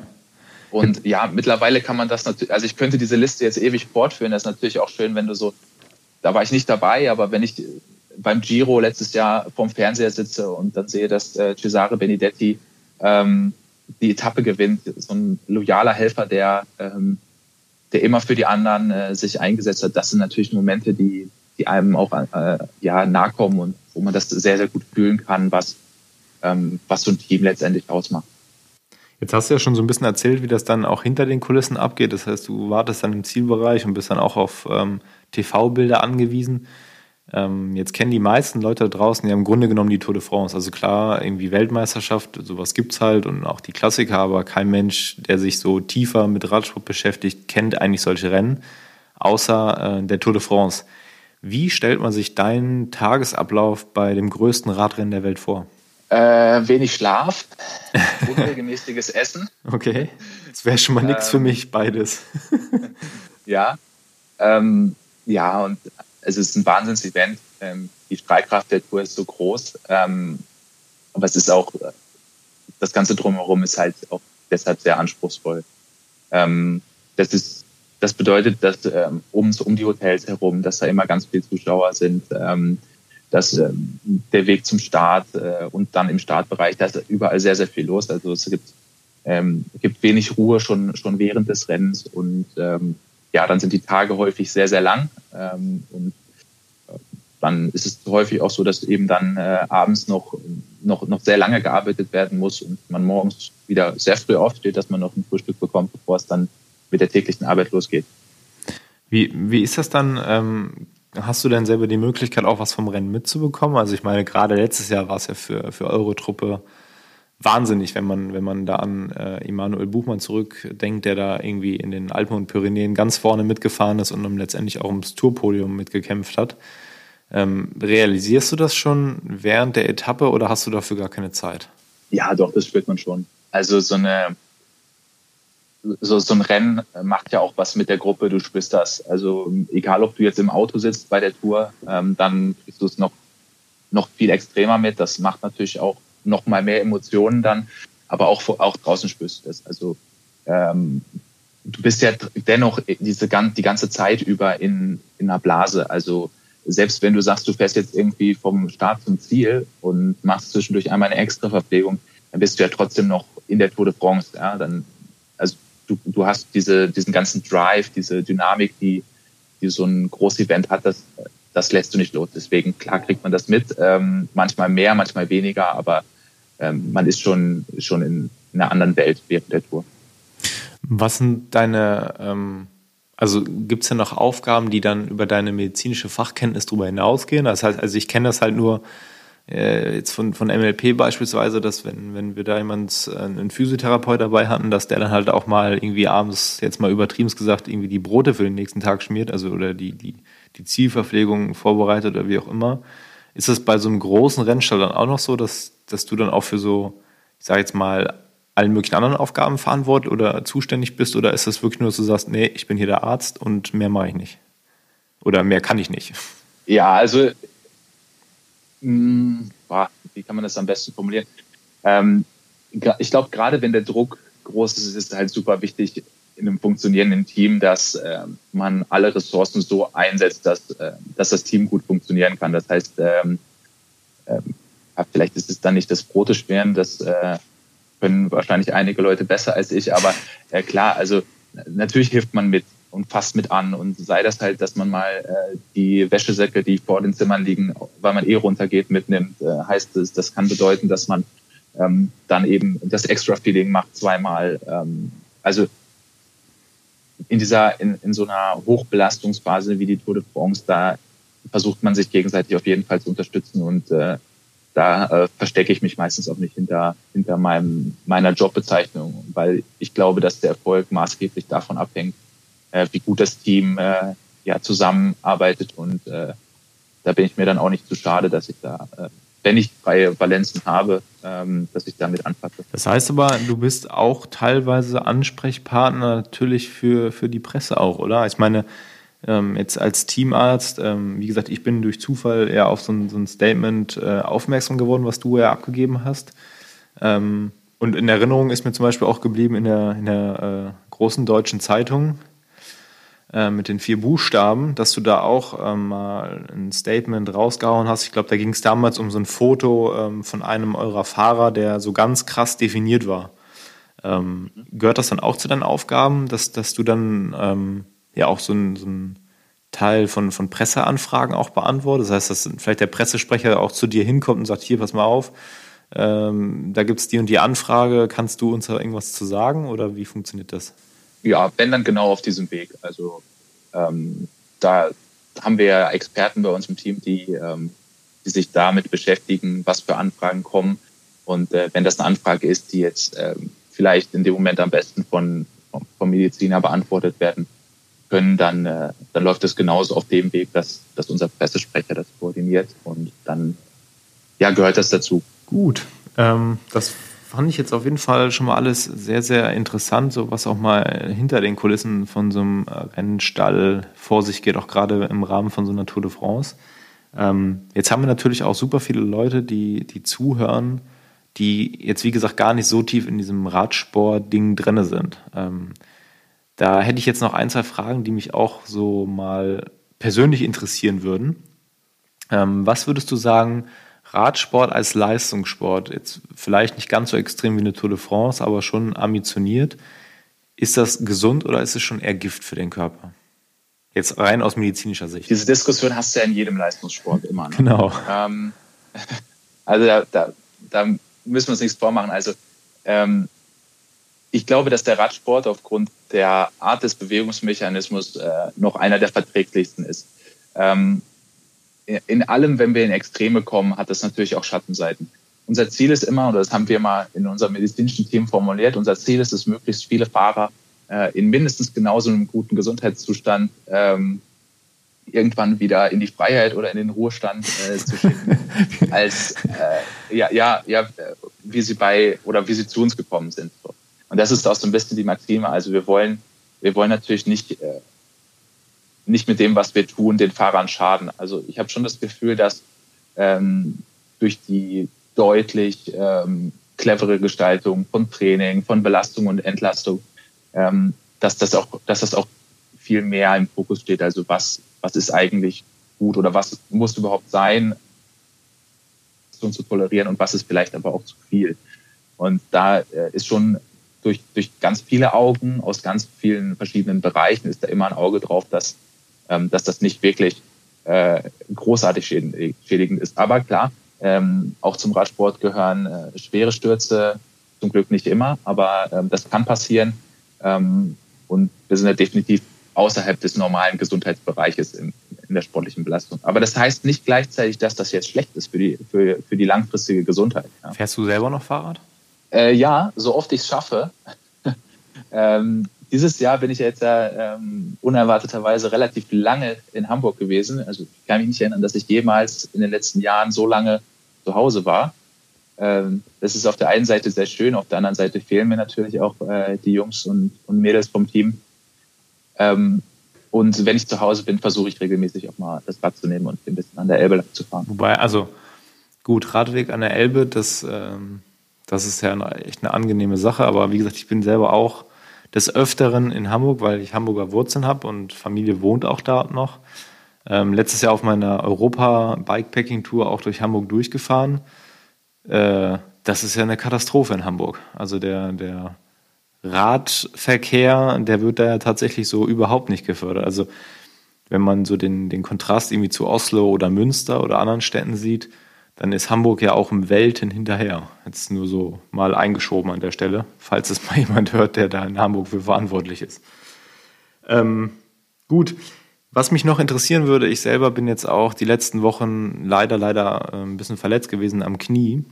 Und ja, mittlerweile kann man das natürlich, also ich könnte diese Liste jetzt ewig fortführen. Das ist natürlich auch schön, wenn du so da war ich nicht dabei, aber wenn ich beim Giro letztes Jahr vorm Fernseher sitze und dann sehe, dass äh, Cesare Benedetti ähm, die Etappe gewinnt, so ein loyaler Helfer, der, ähm, der immer für die anderen äh, sich eingesetzt hat, das sind natürlich Momente, die, die einem auch äh, ja, nahe kommen und wo man das sehr, sehr gut fühlen kann, was, ähm, was so ein Team letztendlich ausmacht. Jetzt hast du ja schon so ein bisschen erzählt, wie das dann auch hinter den Kulissen abgeht. Das heißt, du wartest dann im Zielbereich und bist dann auch auf ähm, TV-Bilder angewiesen. Ähm, jetzt kennen die meisten Leute da draußen ja im Grunde genommen die Tour de France. Also klar, irgendwie Weltmeisterschaft, sowas gibt's halt und auch die Klassiker, aber kein Mensch, der sich so tiefer mit Radsport beschäftigt, kennt eigentlich solche Rennen, außer äh, der Tour de France. Wie stellt man sich deinen Tagesablauf bei dem größten Radrennen der Welt vor? Äh, wenig Schlaf, unregelmäßiges Essen. Okay, das wäre schon mal ähm, nichts für mich, beides. ja, ähm, ja, und es ist ein Wahnsinns-Event. Ähm, die Streitkraft der Tour ist so groß, ähm, aber es ist auch, das Ganze drumherum ist halt auch deshalb sehr anspruchsvoll. Ähm, das ist das bedeutet, dass ähm, um, um die Hotels herum, dass da immer ganz viele Zuschauer sind, ähm, dass äh, der Weg zum Start äh, und dann im Startbereich, da ist überall sehr, sehr viel los. Also es gibt, ähm, gibt wenig Ruhe schon, schon während des Rennens und ähm, ja, dann sind die Tage häufig sehr, sehr lang ähm, und äh, dann ist es häufig auch so, dass eben dann äh, abends noch, noch, noch sehr lange gearbeitet werden muss und man morgens wieder sehr früh aufsteht, dass man noch ein Frühstück bekommt, bevor es dann mit der täglichen Arbeit losgeht. Wie, wie ist das dann? Ähm, Hast du denn selber die Möglichkeit, auch was vom Rennen mitzubekommen? Also ich meine, gerade letztes Jahr war es ja für, für eure Truppe wahnsinnig, wenn man, wenn man da an äh, Emanuel Buchmann zurückdenkt, der da irgendwie in den Alpen und Pyrenäen ganz vorne mitgefahren ist und dann letztendlich auch ums Tourpodium mitgekämpft hat. Ähm, realisierst du das schon während der Etappe oder hast du dafür gar keine Zeit? Ja, doch, das spürt man schon. Also so eine so, so ein Rennen macht ja auch was mit der Gruppe, du spürst das. Also egal, ob du jetzt im Auto sitzt bei der Tour, ähm, dann kriegst du es noch, noch viel extremer mit. Das macht natürlich auch noch mal mehr Emotionen dann, aber auch, auch draußen spürst du das. Also ähm, du bist ja dennoch diese, die ganze Zeit über in, in einer Blase. Also selbst wenn du sagst, du fährst jetzt irgendwie vom Start zum Ziel und machst zwischendurch einmal eine extra Verpflegung, dann bist du ja trotzdem noch in der Tour de France. Ja? Dann, also du, du hast diese, diesen ganzen Drive, diese Dynamik, die, die so ein Großevent hat, das, das lässt du nicht los. Deswegen, klar kriegt man das mit, ähm, manchmal mehr, manchmal weniger, aber ähm, man ist schon, schon in, in einer anderen Welt während der Tour. Was sind deine, ähm, also gibt es ja noch Aufgaben, die dann über deine medizinische Fachkenntnis darüber hinausgehen? Das heißt, also ich kenne das halt nur jetzt von, von MLP beispielsweise, dass wenn, wenn wir da jemand, äh, einen Physiotherapeut dabei hatten, dass der dann halt auch mal irgendwie abends, jetzt mal übertrieben gesagt, irgendwie die Brote für den nächsten Tag schmiert, also oder die, die, die Zielverpflegung vorbereitet oder wie auch immer. Ist das bei so einem großen Rennstall dann auch noch so, dass, dass du dann auch für so, ich sage jetzt mal, allen möglichen anderen Aufgaben verantwortlich oder zuständig bist? Oder ist das wirklich nur, dass du sagst, nee, ich bin hier der Arzt und mehr mache ich nicht? Oder mehr kann ich nicht? Ja, also, mh, hm, wie kann man das am besten formulieren? Ähm, ich glaube, gerade wenn der Druck groß ist, ist es halt super wichtig, in einem funktionierenden Team, dass äh, man alle Ressourcen so einsetzt, dass, äh, dass das Team gut funktionieren kann. Das heißt, ähm, äh, vielleicht ist es dann nicht das Brote schweren, das äh, können wahrscheinlich einige Leute besser als ich, aber äh, klar, also natürlich hilft man mit und fasst mit an und sei das halt, dass man mal äh, die Wäschesäcke, die vor den Zimmern liegen, weil man eh runtergeht, mitnimmt, äh, heißt es, das kann bedeuten, dass man ähm, dann eben das Extra-Feeling macht zweimal. Ähm, also in dieser, in, in so einer Hochbelastungsphase wie die Tour de France, da versucht man sich gegenseitig auf jeden Fall zu unterstützen und äh, da äh, verstecke ich mich meistens auch nicht hinter, hinter meinem, meiner Jobbezeichnung, weil ich glaube, dass der Erfolg maßgeblich davon abhängt, äh, wie gut das Team äh, ja zusammenarbeitet und äh, da bin ich mir dann auch nicht zu schade, dass ich da äh, wenn ich freie Valenzen habe, ähm, dass ich damit anfasse. Das heißt aber, du bist auch teilweise Ansprechpartner natürlich für, für die Presse auch, oder? Ich meine, ähm, jetzt als Teamarzt, ähm, wie gesagt, ich bin durch Zufall eher auf so ein, so ein Statement äh, aufmerksam geworden, was du ja abgegeben hast. Ähm, und in Erinnerung ist mir zum Beispiel auch geblieben in der, in der äh, großen deutschen Zeitung, äh, mit den vier Buchstaben, dass du da auch ähm, mal ein Statement rausgehauen hast. Ich glaube, da ging es damals um so ein Foto ähm, von einem eurer Fahrer, der so ganz krass definiert war. Ähm, gehört das dann auch zu deinen Aufgaben, dass, dass du dann ähm, ja auch so ein, so Teil von, von Presseanfragen auch beantwortest? Das heißt, dass vielleicht der Pressesprecher auch zu dir hinkommt und sagt, hier, pass mal auf, ähm, da gibt es die und die Anfrage, kannst du uns da irgendwas zu sagen oder wie funktioniert das? Ja, wenn dann genau auf diesem Weg. Also ähm, da haben wir ja Experten bei uns im Team, die, ähm, die sich damit beschäftigen, was für Anfragen kommen. Und äh, wenn das eine Anfrage ist, die jetzt ähm, vielleicht in dem Moment am besten von, vom Mediziner beantwortet werden können, dann, äh, dann läuft es genauso auf dem Weg, dass, dass unser Pressesprecher das koordiniert. Und dann ja, gehört das dazu. Gut. Ähm, das fand ich jetzt auf jeden Fall schon mal alles sehr, sehr interessant, so was auch mal hinter den Kulissen von so einem Rennstall vor sich geht, auch gerade im Rahmen von so einer Tour de France. Ähm, jetzt haben wir natürlich auch super viele Leute, die, die zuhören, die jetzt, wie gesagt, gar nicht so tief in diesem Radsport-Ding drinne sind. Ähm, da hätte ich jetzt noch ein, zwei Fragen, die mich auch so mal persönlich interessieren würden. Ähm, was würdest du sagen, Radsport als Leistungssport, jetzt vielleicht nicht ganz so extrem wie eine Tour de France, aber schon ambitioniert, ist das gesund oder ist es schon eher Gift für den Körper? Jetzt rein aus medizinischer Sicht. Diese Diskussion hast du ja in jedem Leistungssport immer. Ne? Genau. Ähm, also da, da, da, müssen wir uns nichts vormachen. Also ähm, ich glaube, dass der Radsport aufgrund der Art des Bewegungsmechanismus äh, noch einer der verträglichsten ist. Ähm, in allem, wenn wir in Extreme kommen, hat das natürlich auch Schattenseiten. unser Ziel ist immer, und das haben wir mal in unserem medizinischen Team formuliert, unser Ziel ist es, möglichst viele Fahrer äh, in mindestens genauso einem guten Gesundheitszustand ähm, irgendwann wieder in die Freiheit oder in den Ruhestand äh, zu schicken, als äh, ja, ja, ja, wie sie bei oder wie sie zu uns gekommen sind. Und das ist auch so ein bisschen die Maxime. Also wir wollen, wir wollen natürlich nicht, äh, nicht mit dem, was wir tun, den Fahrern schaden. Also ich habe schon das Gefühl, dass ähm, durch die deutlich ähm, clevere Gestaltung von Training, von Belastung und Entlastung, ähm, dass das auch, dass das auch viel mehr im Fokus steht. Also was, was ist eigentlich gut oder was muss überhaupt sein, um zu tolerieren und was ist vielleicht aber auch zu viel. Und da äh, ist schon durch, durch ganz viele Augen aus ganz vielen verschiedenen Bereichen ist da immer ein Auge drauf, dass, ähm, dass das nicht wirklich äh, großartig schädigend ist. Aber klar, ähm, auch zum Radsport gehören äh, schwere Stürze, zum Glück nicht immer, aber ähm, das kann passieren. Ähm, und wir sind ja definitiv außerhalb des normalen Gesundheitsbereiches in, in der sportlichen Belastung. Aber das heißt nicht gleichzeitig, dass das jetzt schlecht ist für die, für, für die langfristige Gesundheit. Ja. Fährst du selber noch Fahrrad? Äh, ja, so oft ich es schaffe. ähm, dieses Jahr bin ich jetzt ja ähm, unerwarteterweise relativ lange in Hamburg gewesen. Also ich kann mich nicht erinnern, dass ich jemals in den letzten Jahren so lange zu Hause war. Ähm, das ist auf der einen Seite sehr schön, auf der anderen Seite fehlen mir natürlich auch äh, die Jungs und, und Mädels vom Team. Ähm, und wenn ich zu Hause bin, versuche ich regelmäßig auch mal das Rad zu nehmen und ein bisschen an der Elbe zu fahren. Wobei, also gut, Radweg an der Elbe, das, ähm, das ist ja eine, echt eine angenehme Sache. Aber wie gesagt, ich bin selber auch des Öfteren in Hamburg, weil ich Hamburger Wurzeln habe und Familie wohnt auch da noch. Ähm, letztes Jahr auf meiner Europa-Bikepacking-Tour auch durch Hamburg durchgefahren. Äh, das ist ja eine Katastrophe in Hamburg. Also der, der Radverkehr, der wird da ja tatsächlich so überhaupt nicht gefördert. Also wenn man so den, den Kontrast irgendwie zu Oslo oder Münster oder anderen Städten sieht, dann ist Hamburg ja auch im Welten hinterher. Jetzt nur so mal eingeschoben an der Stelle, falls es mal jemand hört, der da in Hamburg für verantwortlich ist. Ähm, gut, was mich noch interessieren würde, ich selber bin jetzt auch die letzten Wochen leider, leider äh, ein bisschen verletzt gewesen am Knie.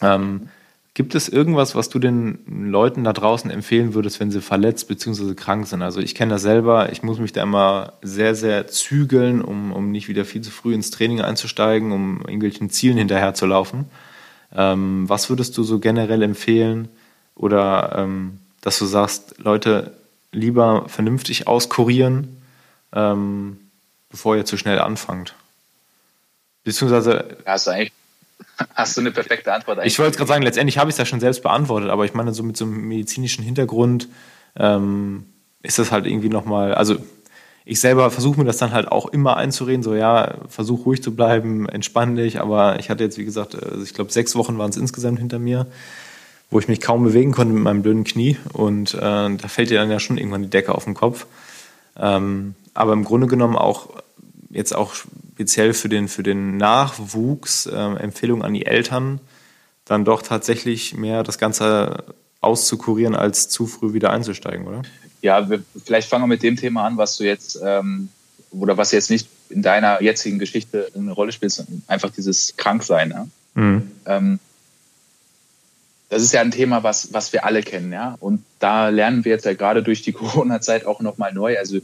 Ähm, Gibt es irgendwas, was du den Leuten da draußen empfehlen würdest, wenn sie verletzt bzw. krank sind? Also ich kenne das selber, ich muss mich da immer sehr, sehr zügeln, um, um nicht wieder viel zu früh ins Training einzusteigen, um irgendwelchen Zielen hinterher zu laufen. Ähm, was würdest du so generell empfehlen? Oder ähm, dass du sagst, Leute, lieber vernünftig auskurieren, ähm, bevor ihr zu schnell anfangt? Beziehungsweise. Ja, ist eigentlich Hast du eine perfekte Antwort eigentlich? Ich wollte gerade sagen, letztendlich habe ich es ja schon selbst beantwortet, aber ich meine, so mit so einem medizinischen Hintergrund ähm, ist das halt irgendwie nochmal, also ich selber versuche mir das dann halt auch immer einzureden, so ja, versuch ruhig zu bleiben, entspann dich, aber ich hatte jetzt, wie gesagt, also ich glaube, sechs Wochen waren es insgesamt hinter mir, wo ich mich kaum bewegen konnte mit meinem blöden Knie und äh, da fällt dir dann ja schon irgendwann die Decke auf den Kopf. Ähm, aber im Grunde genommen auch jetzt auch speziell für den, für den Nachwuchs äh, Empfehlung an die Eltern, dann doch tatsächlich mehr das Ganze auszukurieren, als zu früh wieder einzusteigen, oder? Ja, wir, vielleicht fangen wir mit dem Thema an, was du jetzt, ähm, oder was jetzt nicht in deiner jetzigen Geschichte eine Rolle spielt, einfach dieses Kranksein. Ja? Mhm. Ähm, das ist ja ein Thema, was, was wir alle kennen, ja. Und da lernen wir jetzt ja gerade durch die Corona-Zeit auch nochmal neu. Also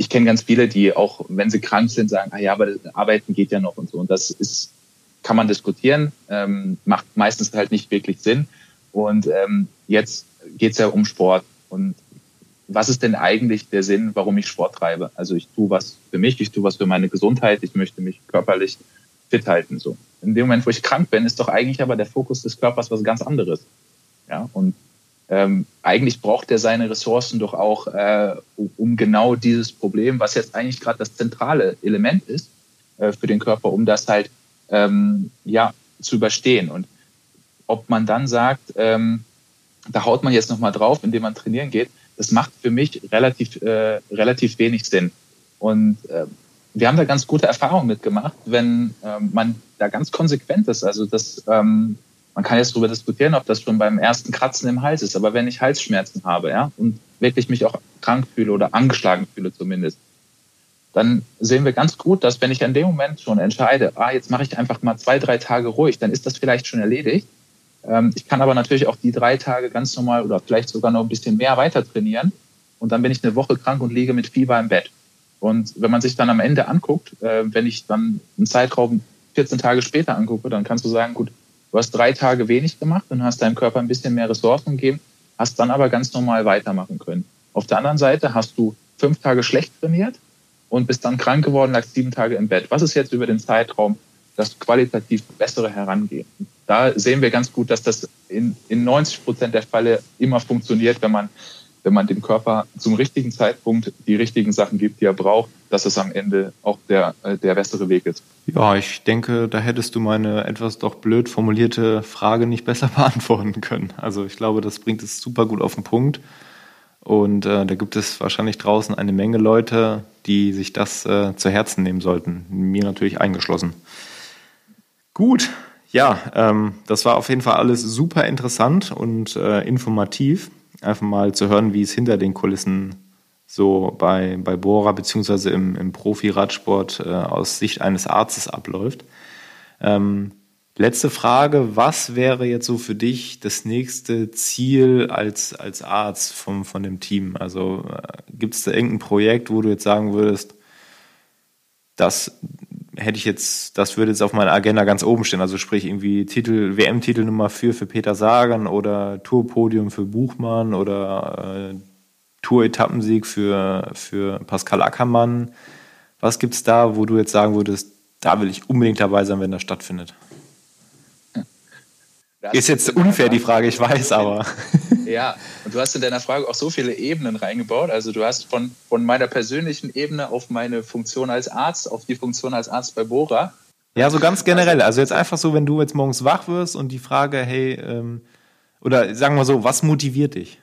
ich kenne ganz viele, die auch, wenn sie krank sind, sagen, ah ja, aber Arbeiten geht ja noch und so. Und das ist, kann man diskutieren, ähm, macht meistens halt nicht wirklich Sinn. Und ähm, jetzt geht es ja um Sport. Und was ist denn eigentlich der Sinn, warum ich Sport treibe? Also ich tue was für mich, ich tue was für meine Gesundheit, ich möchte mich körperlich fit halten. So. In dem Moment, wo ich krank bin, ist doch eigentlich aber der Fokus des Körpers was ganz anderes. Ja, und ähm, eigentlich braucht er seine Ressourcen doch auch, äh, um genau dieses Problem, was jetzt eigentlich gerade das zentrale Element ist äh, für den Körper, um das halt ähm, ja zu überstehen. Und ob man dann sagt, ähm, da haut man jetzt nochmal drauf, indem man trainieren geht, das macht für mich relativ, äh, relativ wenig Sinn. Und äh, wir haben da ganz gute Erfahrungen mitgemacht, wenn ähm, man da ganz konsequent ist. Also das ähm, man kann jetzt darüber diskutieren, ob das schon beim ersten Kratzen im Hals ist, aber wenn ich Halsschmerzen habe, ja, und wirklich mich auch krank fühle oder angeschlagen fühle zumindest, dann sehen wir ganz gut, dass wenn ich in dem Moment schon entscheide, ah, jetzt mache ich einfach mal zwei, drei Tage ruhig, dann ist das vielleicht schon erledigt. Ähm, ich kann aber natürlich auch die drei Tage ganz normal oder vielleicht sogar noch ein bisschen mehr weiter trainieren. Und dann bin ich eine Woche krank und liege mit Fieber im Bett. Und wenn man sich dann am Ende anguckt, äh, wenn ich dann einen Zeitraum 14 Tage später angucke, dann kannst du sagen, gut, du hast drei Tage wenig gemacht und hast deinem Körper ein bisschen mehr Ressourcen gegeben, hast dann aber ganz normal weitermachen können. Auf der anderen Seite hast du fünf Tage schlecht trainiert und bist dann krank geworden, lagst sieben Tage im Bett. Was ist jetzt über den Zeitraum das qualitativ bessere Herangehen? Da sehen wir ganz gut, dass das in, in 90 Prozent der Fälle immer funktioniert, wenn man wenn man dem Körper zum richtigen Zeitpunkt die richtigen Sachen gibt, die er braucht, dass es am Ende auch der, äh, der bessere Weg ist. Ja, ich denke, da hättest du meine etwas doch blöd formulierte Frage nicht besser beantworten können. Also ich glaube, das bringt es super gut auf den Punkt. Und äh, da gibt es wahrscheinlich draußen eine Menge Leute, die sich das äh, zu Herzen nehmen sollten. Mir natürlich eingeschlossen. Gut, ja, ähm, das war auf jeden Fall alles super interessant und äh, informativ einfach mal zu hören, wie es hinter den Kulissen so bei, bei Bora beziehungsweise im, im Profi-Radsport äh, aus Sicht eines Arztes abläuft. Ähm, letzte Frage, was wäre jetzt so für dich das nächste Ziel als, als Arzt vom, von dem Team? Also äh, gibt es da irgendein Projekt, wo du jetzt sagen würdest, das hätte ich jetzt, das würde jetzt auf meiner Agenda ganz oben stehen. Also sprich irgendwie Titel, WM-Titel Nummer 4 für Peter Sagan oder Tourpodium für Buchmann oder äh, Tour-Etappensieg für, für Pascal Ackermann. Was gibt es da, wo du jetzt sagen würdest, da will ich unbedingt dabei sein, wenn das stattfindet? Das ist jetzt unfair die Frage, ich weiß, aber. Ja, und du hast in deiner Frage auch so viele Ebenen reingebaut. Also du hast von, von meiner persönlichen Ebene auf meine Funktion als Arzt, auf die Funktion als Arzt bei Bora. Ja, so ganz generell. Also jetzt einfach so, wenn du jetzt morgens wach wirst und die Frage, hey, ähm, oder sagen wir so, was motiviert dich?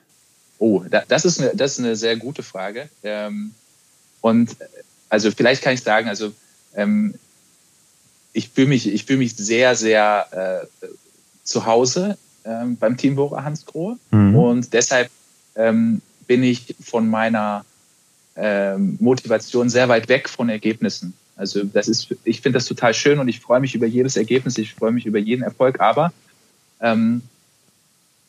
Oh, das ist eine, das ist eine sehr gute Frage. Ähm, und also vielleicht kann ich sagen, also ähm, ich fühle mich, ich fühle mich sehr, sehr äh, zu Hause ähm, beim Team Bora Hans Grohe. Mhm. Und deshalb ähm, bin ich von meiner ähm, Motivation sehr weit weg von Ergebnissen. Also das ist, ich finde das total schön und ich freue mich über jedes Ergebnis, ich freue mich über jeden Erfolg, aber ähm,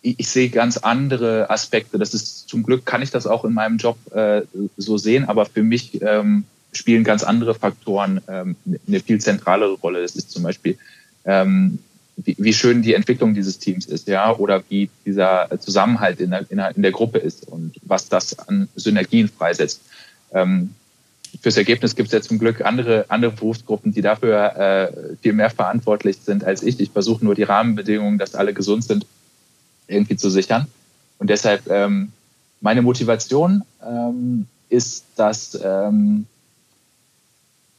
ich, sehe ganz andere Aspekte. Das ist zum Glück kann ich das auch in meinem Job äh, so sehen, aber für mich ähm, spielen ganz andere Faktoren ähm, eine viel zentralere Rolle. Das ist zum Beispiel ähm, wie, wie schön die Entwicklung dieses Teams ist, ja, oder wie dieser Zusammenhalt in der, in der, in der Gruppe ist und was das an Synergien freisetzt. Ähm, fürs Ergebnis gibt es ja zum Glück andere, andere Berufsgruppen, die dafür äh, viel mehr verantwortlich sind als ich. Ich versuche nur die Rahmenbedingungen, dass alle gesund sind, irgendwie zu sichern. Und deshalb ähm, meine Motivation ähm, ist, dass ähm,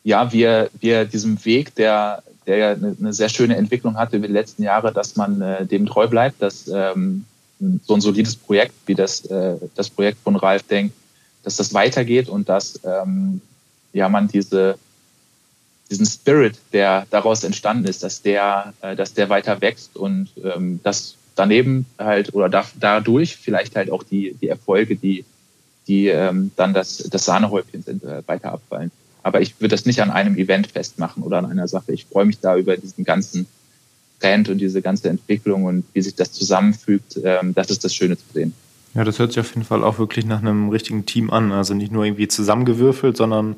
ja wir, wir diesem Weg der, der ja eine, sehr schöne Entwicklung hatte über die letzten Jahre, dass man äh, dem treu bleibt, dass ähm, so ein solides Projekt wie das, äh, das Projekt von Ralf denkt, dass das weitergeht und dass ähm, ja man diese diesen Spirit, der daraus entstanden ist, dass der, äh, dass der weiter wächst und ähm, dass daneben halt oder da, dadurch vielleicht halt auch die, die Erfolge, die, die ähm, dann das, das Sahnehäubchen sind, äh, weiter abfallen. Aber ich würde das nicht an einem Event festmachen oder an einer Sache. Ich freue mich da über diesen ganzen Trend und diese ganze Entwicklung und wie sich das zusammenfügt. Ähm, das ist das Schöne zu sehen. Ja, das hört sich auf jeden Fall auch wirklich nach einem richtigen Team an. Also nicht nur irgendwie zusammengewürfelt, sondern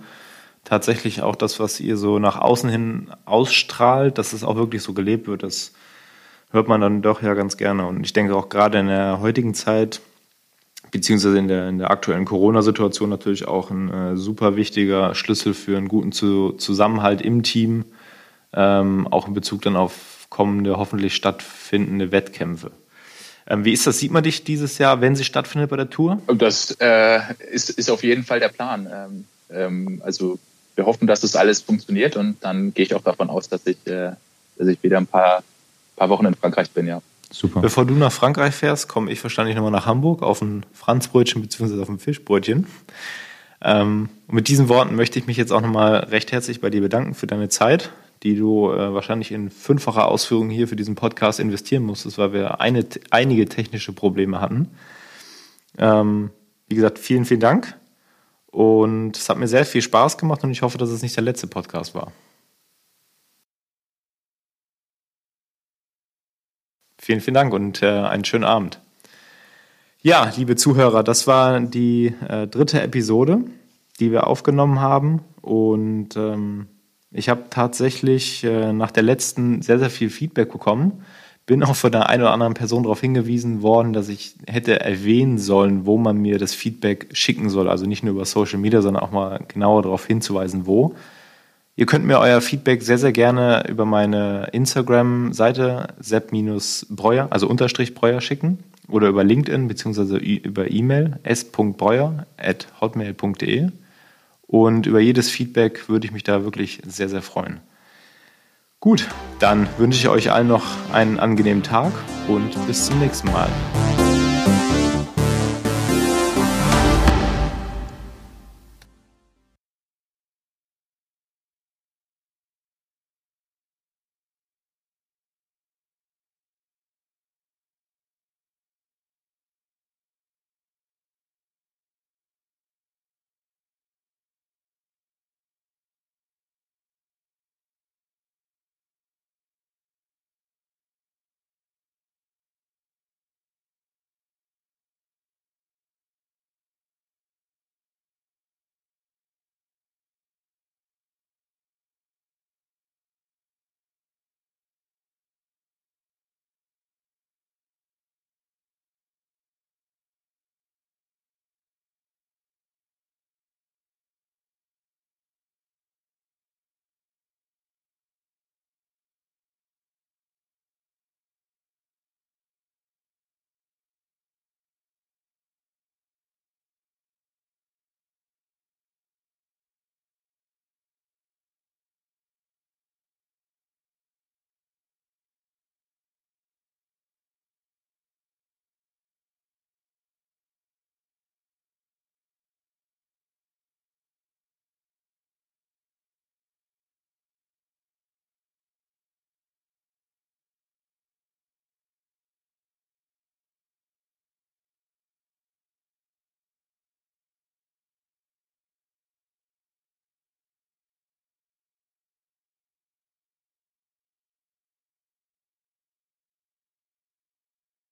tatsächlich auch das, was ihr so nach außen hin ausstrahlt, dass es auch wirklich so gelebt wird. Das hört man dann doch ja ganz gerne. Und ich denke auch gerade in der heutigen Zeit beziehungsweise in der, in der aktuellen Corona-Situation natürlich auch ein äh, super wichtiger Schlüssel für einen guten Zu Zusammenhalt im Team, ähm, auch in Bezug dann auf kommende, hoffentlich stattfindende Wettkämpfe. Ähm, wie ist das? Sieht man dich dieses Jahr, wenn sie stattfindet bei der Tour? Das äh, ist, ist auf jeden Fall der Plan. Ähm, ähm, also wir hoffen, dass das alles funktioniert und dann gehe ich auch davon aus, dass ich, äh, dass ich wieder ein paar, paar Wochen in Frankreich bin, ja. Super. Bevor du nach Frankreich fährst, komme ich wahrscheinlich nochmal nach Hamburg auf ein Franzbrötchen bzw. auf ein Fischbrötchen. Ähm, mit diesen Worten möchte ich mich jetzt auch nochmal recht herzlich bei dir bedanken für deine Zeit, die du äh, wahrscheinlich in fünffacher Ausführung hier für diesen Podcast investieren musstest, weil wir eine, einige technische Probleme hatten. Ähm, wie gesagt, vielen, vielen Dank. Und es hat mir sehr viel Spaß gemacht und ich hoffe, dass es nicht der letzte Podcast war. Vielen, vielen Dank und äh, einen schönen Abend. Ja, liebe Zuhörer, das war die äh, dritte Episode, die wir aufgenommen haben. Und ähm, ich habe tatsächlich äh, nach der letzten sehr, sehr viel Feedback bekommen. Bin auch von der einen oder anderen Person darauf hingewiesen worden, dass ich hätte erwähnen sollen, wo man mir das Feedback schicken soll. Also nicht nur über Social Media, sondern auch mal genauer darauf hinzuweisen, wo. Ihr könnt mir euer Feedback sehr, sehr gerne über meine Instagram-Seite sepp-breuer, also Unterstrich Breuer schicken oder über LinkedIn beziehungsweise über E-Mail s.breuer at hotmail.de und über jedes Feedback würde ich mich da wirklich sehr, sehr freuen. Gut, dann wünsche ich euch allen noch einen angenehmen Tag und bis zum nächsten Mal.